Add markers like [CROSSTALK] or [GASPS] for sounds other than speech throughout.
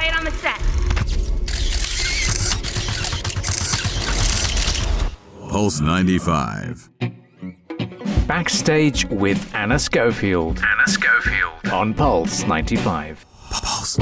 quiet on the set. Pulse 95. Backstage with Ana Schofield. Ana Schofield. On Pulse 95. Pulse.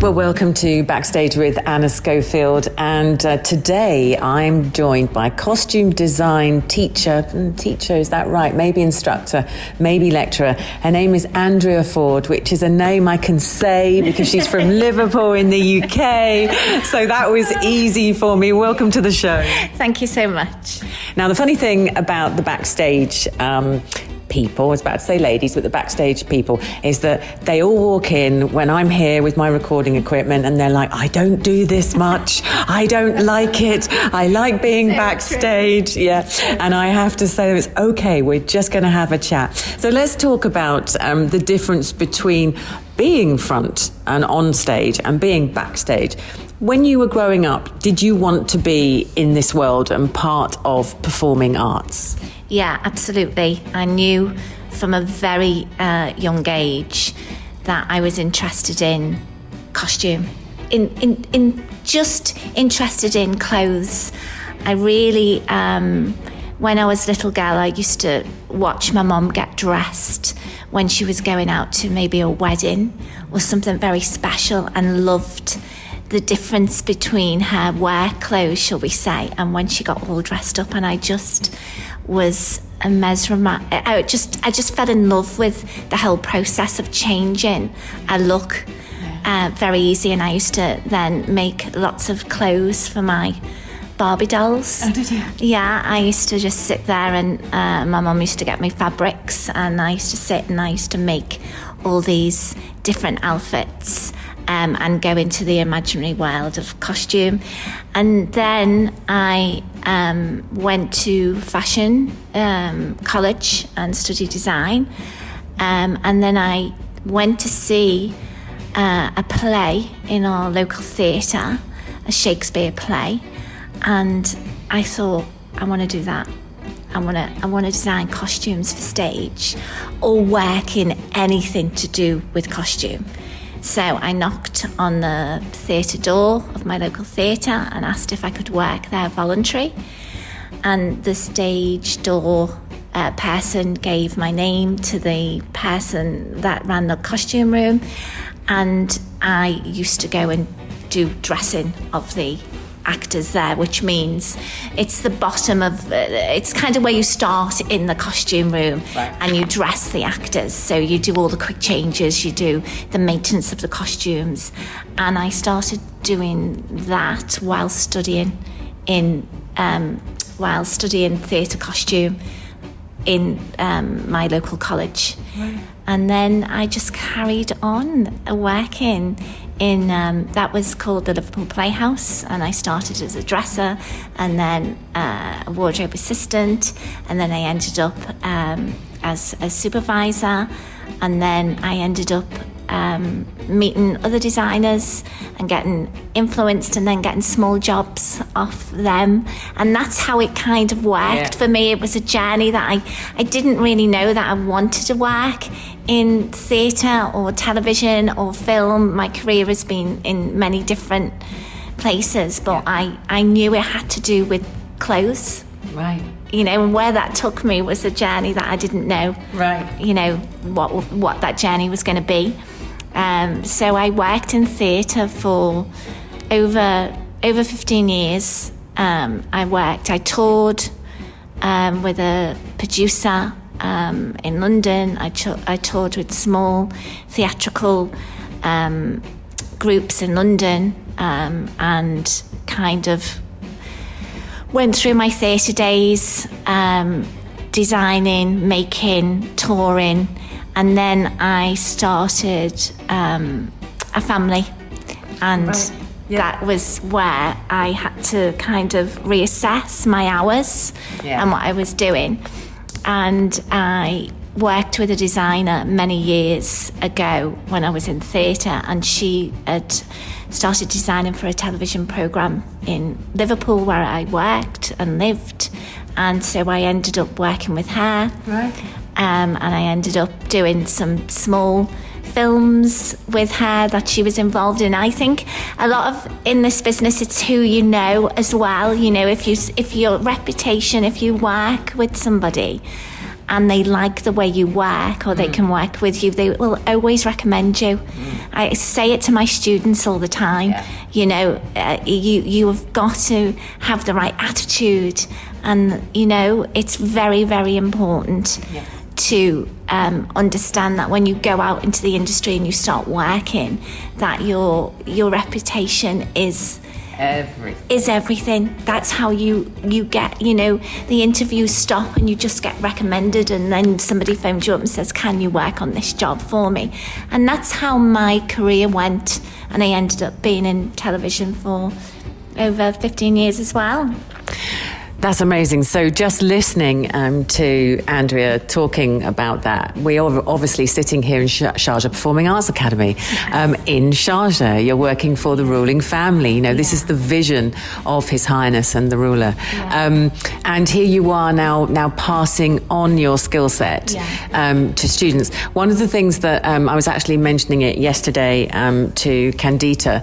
Well, welcome to Backstage with Ana Schofield. And uh, today I'm joined by costume design teacher. mm, Teacher, is that right? Maybe instructor, maybe lecturer. Her name is Andrea Forde, which is a name I can say because she's from [LAUGHS] Liverpool in the UK. So that was easy for me. Welcome to the show. Thank you so much. Now, the funny thing about the backstage um, people, I was about to say ladies, but the backstage people, is that they all walk in when I'm here with my recording equipment and they're like, I don't do this much. I don't like it. I like being backstage. Yeah. And I have to say, it's okay. We're just going to have a chat. So let's talk about um, the difference between being front and on stage and being backstage. When you were growing up, did you want to be in this world and part of performing arts? Yeah, absolutely. I knew from a very uh, young age that I was interested in costume, in, in, in just interested in clothes. I really, um, when I was a little girl, I used to watch my mum get dressed when she was going out to maybe a wedding or something very special and loved the difference between her wear clothes, shall we say, and when she got all dressed up. And I just was a mesmerised. I just, I just fell in love with the whole process of changing a look. Uh, very easy, and I used to then make lots of clothes for my Barbie dolls. Oh, did you? Yeah, I used to just sit there, and uh, my mum used to get me fabrics, and I used to sit and I used to make all these different outfits um, and go into the imaginary world of costume. And then I um, went to fashion um, college and studied design. Um, and then I went to see uh, a play in our local theatre, a Shakespeare play. And I thought, I want to do that. I want to I want to design costumes for stage or work in anything to do with costume. So I knocked on the theatre door of my local theatre and asked if I could work there voluntary. And the stage door uh, person gave my name to the person that ran the costume room, and I used to go and do dressing of the actors there, which means it's the bottom of uh, it's kind of where you start in the costume room Right. and you dress the actors. So you do all the quick changes, you do the maintenance of the costumes, and I started doing that while studying in um, while studying theatre costume in um, my local college. And then I just carried on working in, um, that was called the Liverpool Playhouse. And I started as a dresser and then uh, a wardrobe assistant. And then I ended up um, as a supervisor. And then I ended up um, meeting other designers and getting influenced and then getting small jobs off them. And that's how it kind of worked Yeah. for me. It was a journey that I, I didn't really know that I wanted to work in theatre or television or film. My career has been in many different places, but I, I knew it had to do with clothes. Right. You know, and where that took me was a journey that I didn't know Right. you know what what that journey was going to be. Um, so I worked in theatre for over over 15 years. Um, I worked, I toured um, with a producer um, in London. I, tou- I toured with small theatrical um, groups in London um, and kind of went through my theatre days, designing, making, touring, and then I started um, a family, and Right. Yeah. that was where I had to kind of reassess my hours Yeah. and what I was doing, and I worked with a designer many years ago when I was in theatre, and she had started designing for a television programme in Liverpool where I worked and lived. And so I ended up working with her. Right. Um, and I ended up doing some small films with her that she was involved in. I think a lot of in this business, it's who you know as well. You know, if you if your reputation, if you work with somebody and they like the way you work or they mm. can work with you, they will always recommend you. Mm. I say it to my students all the time. Yeah. You know, uh, you you have got to have the right attitude, and you know it's very very important. Yeah. To um, understand that when you go out into the industry and you start working, that your your reputation is everything is everything. That's how you you get you know the interviews stop and you just get recommended and then somebody phones you up and says can you work on this job for me? And that's how my career went and i ended up being in television for over 15 years as well that's amazing. So, just listening um, to Andrea talking about that, we are obviously sitting here in Sharjah Performing Arts Academy um, in Sharjah. You're working for the ruling family. You know, yeah. this is the vision of His Highness and the ruler. Yeah. Um, and here you are now, now passing on your skill set yeah. Um, to students. One of the things that um, I was actually mentioning it yesterday um, to Candida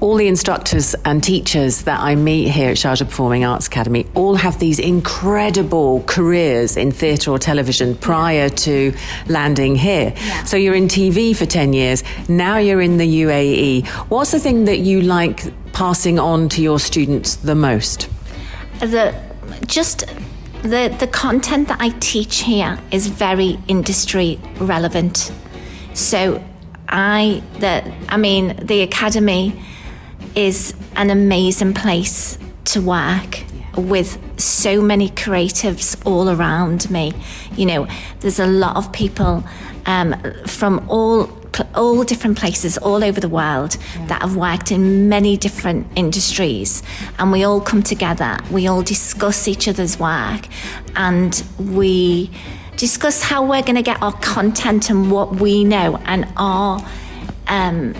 all the instructors and teachers that I meet here at Sharjah Performing Arts Academy all have these incredible careers in theatre or television prior to landing here. Yeah. So you're in TV for 10 years, now you're in the UAE. What's the thing that you like passing on to your students the most? The just the the content that I teach here is very industry relevant. So I the I mean the academy is an amazing place to work with so many creatives all around me. You know, there's a lot of people um, from all all different places all over the world yeah. that have worked in many different industries and we all come together we all discuss each other's work and we discuss how we're going to get our content and what we know and our um,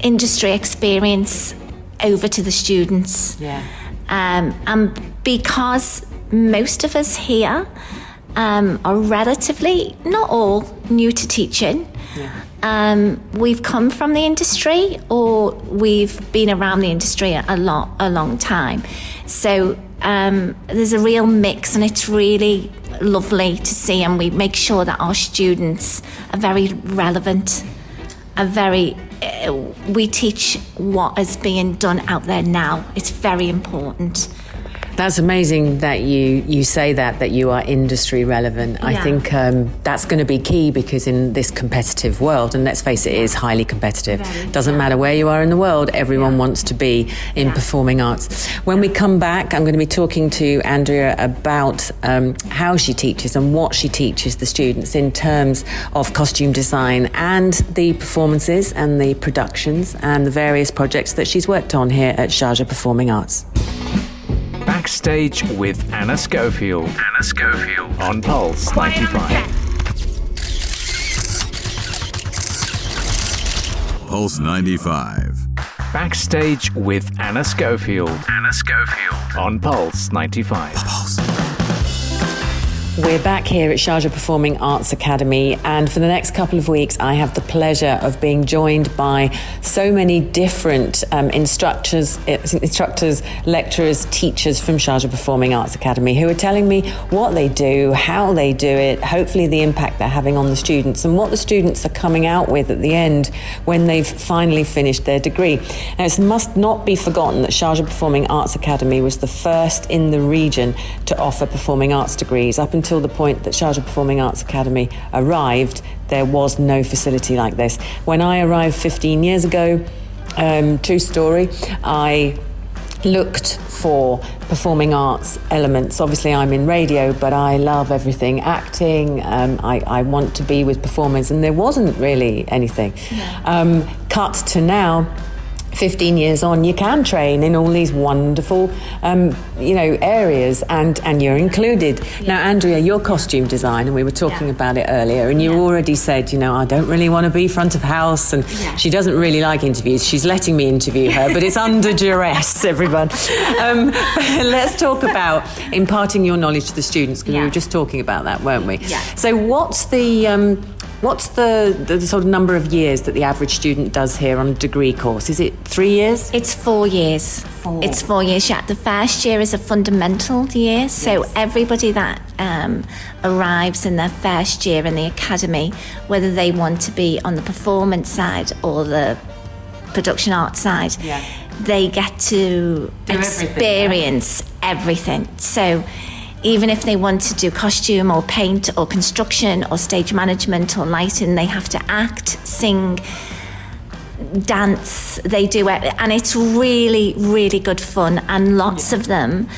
industry experience over to the students. Yeah. Um, and because most of us here um, are relatively, not all, new to teaching. Yeah. Um, we've come from the industry or we've been around the industry a lot, a long time. So um, there's a real mix and it's really lovely to see and we make sure that our students are very relevant, are very Uh, we teach what is being done out there now. It's very important. That's amazing that you you say that that you are industry relevant. Yeah. I think um, that's going to be key because in this competitive world, and let's face it, it is highly competitive. Very, Doesn't yeah. matter where you are in the world, everyone yeah. wants to be in performing arts. When we come back, I'm going to be talking to Andrea about um, how she teaches and what she teaches the students in terms of costume design and the performances and the productions and the various projects that she's worked on here at Sharjah Performing Arts. Backstage with Ana Schofield. Ana Schofield. On Pulse 95. Pulse 95. Backstage with Ana Schofield. Ana Schofield. On Pulse 95. Pulse. We're back here at Sharjah Performing Arts Academy, and for the next couple of weeks, I have the pleasure of being joined by so many different um, instructors, instructors, lecturers, teachers from Sharjah Performing Arts Academy who are telling me what they do, how they do it, hopefully the impact they're having on the students, and what the students are coming out with at the end when they've finally finished their degree. Now, it must not be forgotten that Sharjah Performing Arts Academy was the first in the region to offer performing arts degrees up until until the point that Sharjah Performing Arts Academy arrived, there was no facility like this. When I arrived 15 years ago, um, true story, I looked for performing arts elements. Obviously, I'm in radio, but I love everything acting. Um, I, I, want to be with performers, and there wasn't really anything. Yeah. Um, cut to now 15 years on, you can train in all these wonderful, um, you know, areas, and and you're included. Yeah. Now, Andrea, your costume design, and we were talking yeah. about it earlier, and you yeah. already said, you know, I don't really want to be front of house, and she doesn't really like interviews. She's letting me interview her, but it's [LAUGHS] under duress, everyone. Um, [LAUGHS] let's talk about imparting your knowledge to the students because we were just talking about that, weren't we? Yeah. So, what's the um, What's the, the sort of number of years that the average student does here on a degree course? Is it three years? It's four years. Four. It's four years. Yeah, the first year is a fundamental year, so everybody that um, arrives in their first year in the academy, whether they want to be on the performance side or the production art side, Yeah. they get to Do everything, experience everything. So. Even if they want to do costume or paint or construction or stage management or lighting, they have to act, sing, dance they do it. And it's really really good fun. And lots of them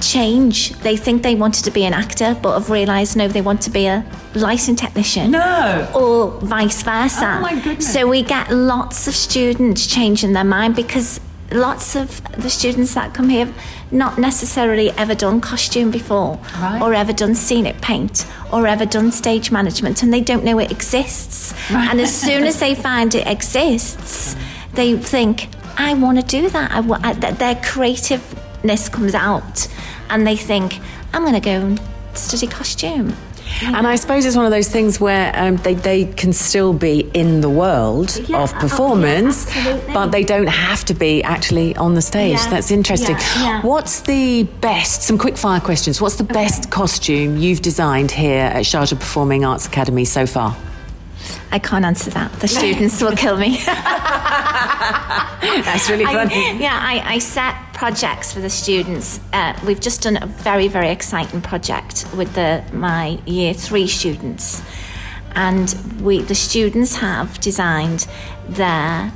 change. They think they wanted to be an actor but have realized no they want to be a lighting technician. No. or vice versa. Oh, my goodness. so we get lots of students changing their mind because lots of the students that come here not necessarily ever done costume before Right. or ever done scenic paint or ever done stage management and they don't know it exists. And as soon as they find it exists they think i want to do that. I wa- uh, I- that their creativeness comes out and they think i'm going to go and study costume And I suppose it's one of those things where um, they, they can still be in the world Yeah, of oh, performance, yeah, but they don't have to be actually on the stage. Yeah, That's interesting. yeah, yeah. What's the best, some quick fire questions, what's the best costume you've designed here at Sharjah Performing Arts Academy so far? i can't answer that the students will kill me [LAUGHS] That's really fun. I, [LAUGHS] yeah, I, I set projects for the students. Uh, we've just done a very, very exciting project with the my year three students, and we the students have designed their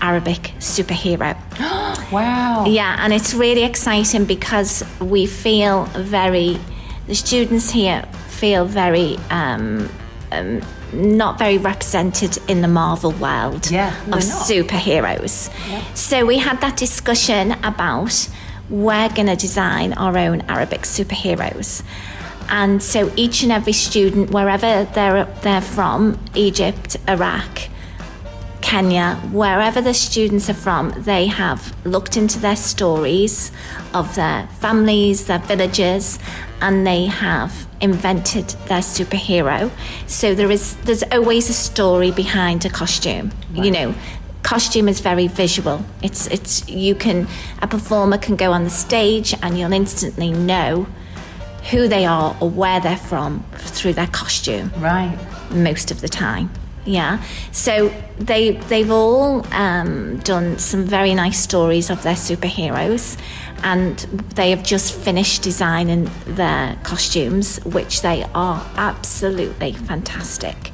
Arabic superhero. [GASPS] wow. Yeah, and it's really exciting because we feel very, the students here feel very um, um, not very represented in the Marvel world Yeah, of not. superheroes. So we had that discussion about we're going to design our own Arabic superheroes. And so each and every student, wherever they're, they're from, Egypt, Iraq, Kenya, wherever the students are from, they have looked into their stories of their families, their villages, and they have invented their superhero. So there is there's always a story behind a costume. You know, costume is very visual. It's it's you can a performer can go on the stage and you'll instantly know who they are or where they're from through their costume Right. most of the time. Yeah, so they they've all um, done some very nice stories of their superheroes, and they have just finished designing their costumes, which they are absolutely fantastic.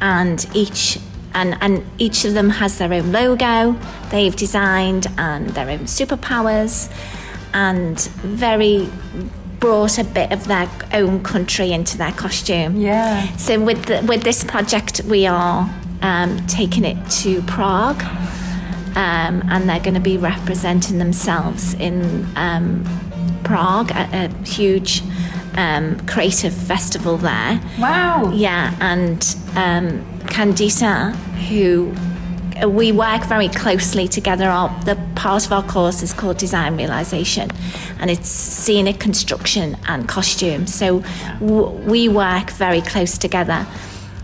And each and and each of them has their own logo they've designed and their own superpowers, and very brought a bit of their own country into their costume. Yeah. So with the, with this project, we are um, taking it to Prague, um, and they're going to be representing themselves in um, Prague at a huge um, creative festival there. Wow. Yeah, and um, Candida, who we work very closely together. Our, the part of our course is called Design Realization, and it's scenic construction and costume. So w- we work very close together.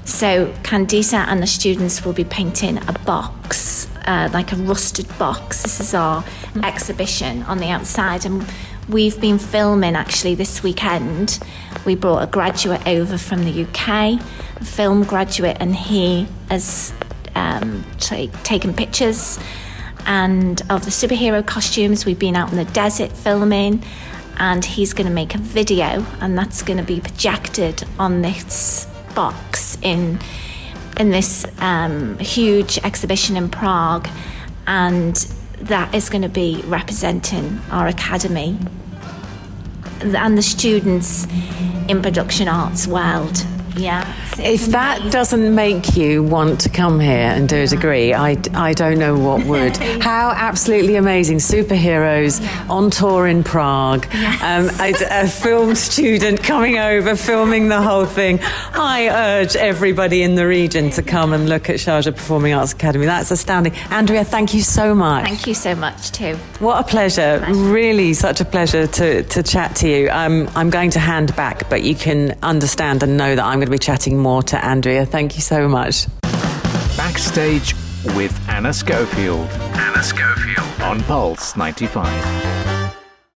So Candida and the students will be painting a box, uh, like a rusted box. This is our exhibition on the outside, and we've been filming actually this weekend. We brought a graduate over from the UK, a film graduate, and he has um, ta- taken pictures and of the superhero costumes. We've been out in the desert filming, and he's going to make a video, and that's going to be projected on this box in in this um, huge exhibition in Prague, and that is going to be representing our academy and the students in production arts world. Yeah. If that doesn't make you want to come here and do a degree, I, I don't know what would. [LAUGHS] How absolutely amazing. Superheroes on tour in Prague. Um, a, a film student coming over, filming the whole thing. I urge everybody in the region to come and look at Sharjah Performing Arts Academy. That's astounding. Andrea, thank you so much. Thank you so much too. What a pleasure. Really, such a pleasure to, to chat to you. Um, I'm going to hand back, but you can understand and know that I'm going to be chatting more to Andrea. Thank you so much. Backstage with Ana Schofield Ana Schofield. on Pulse 95.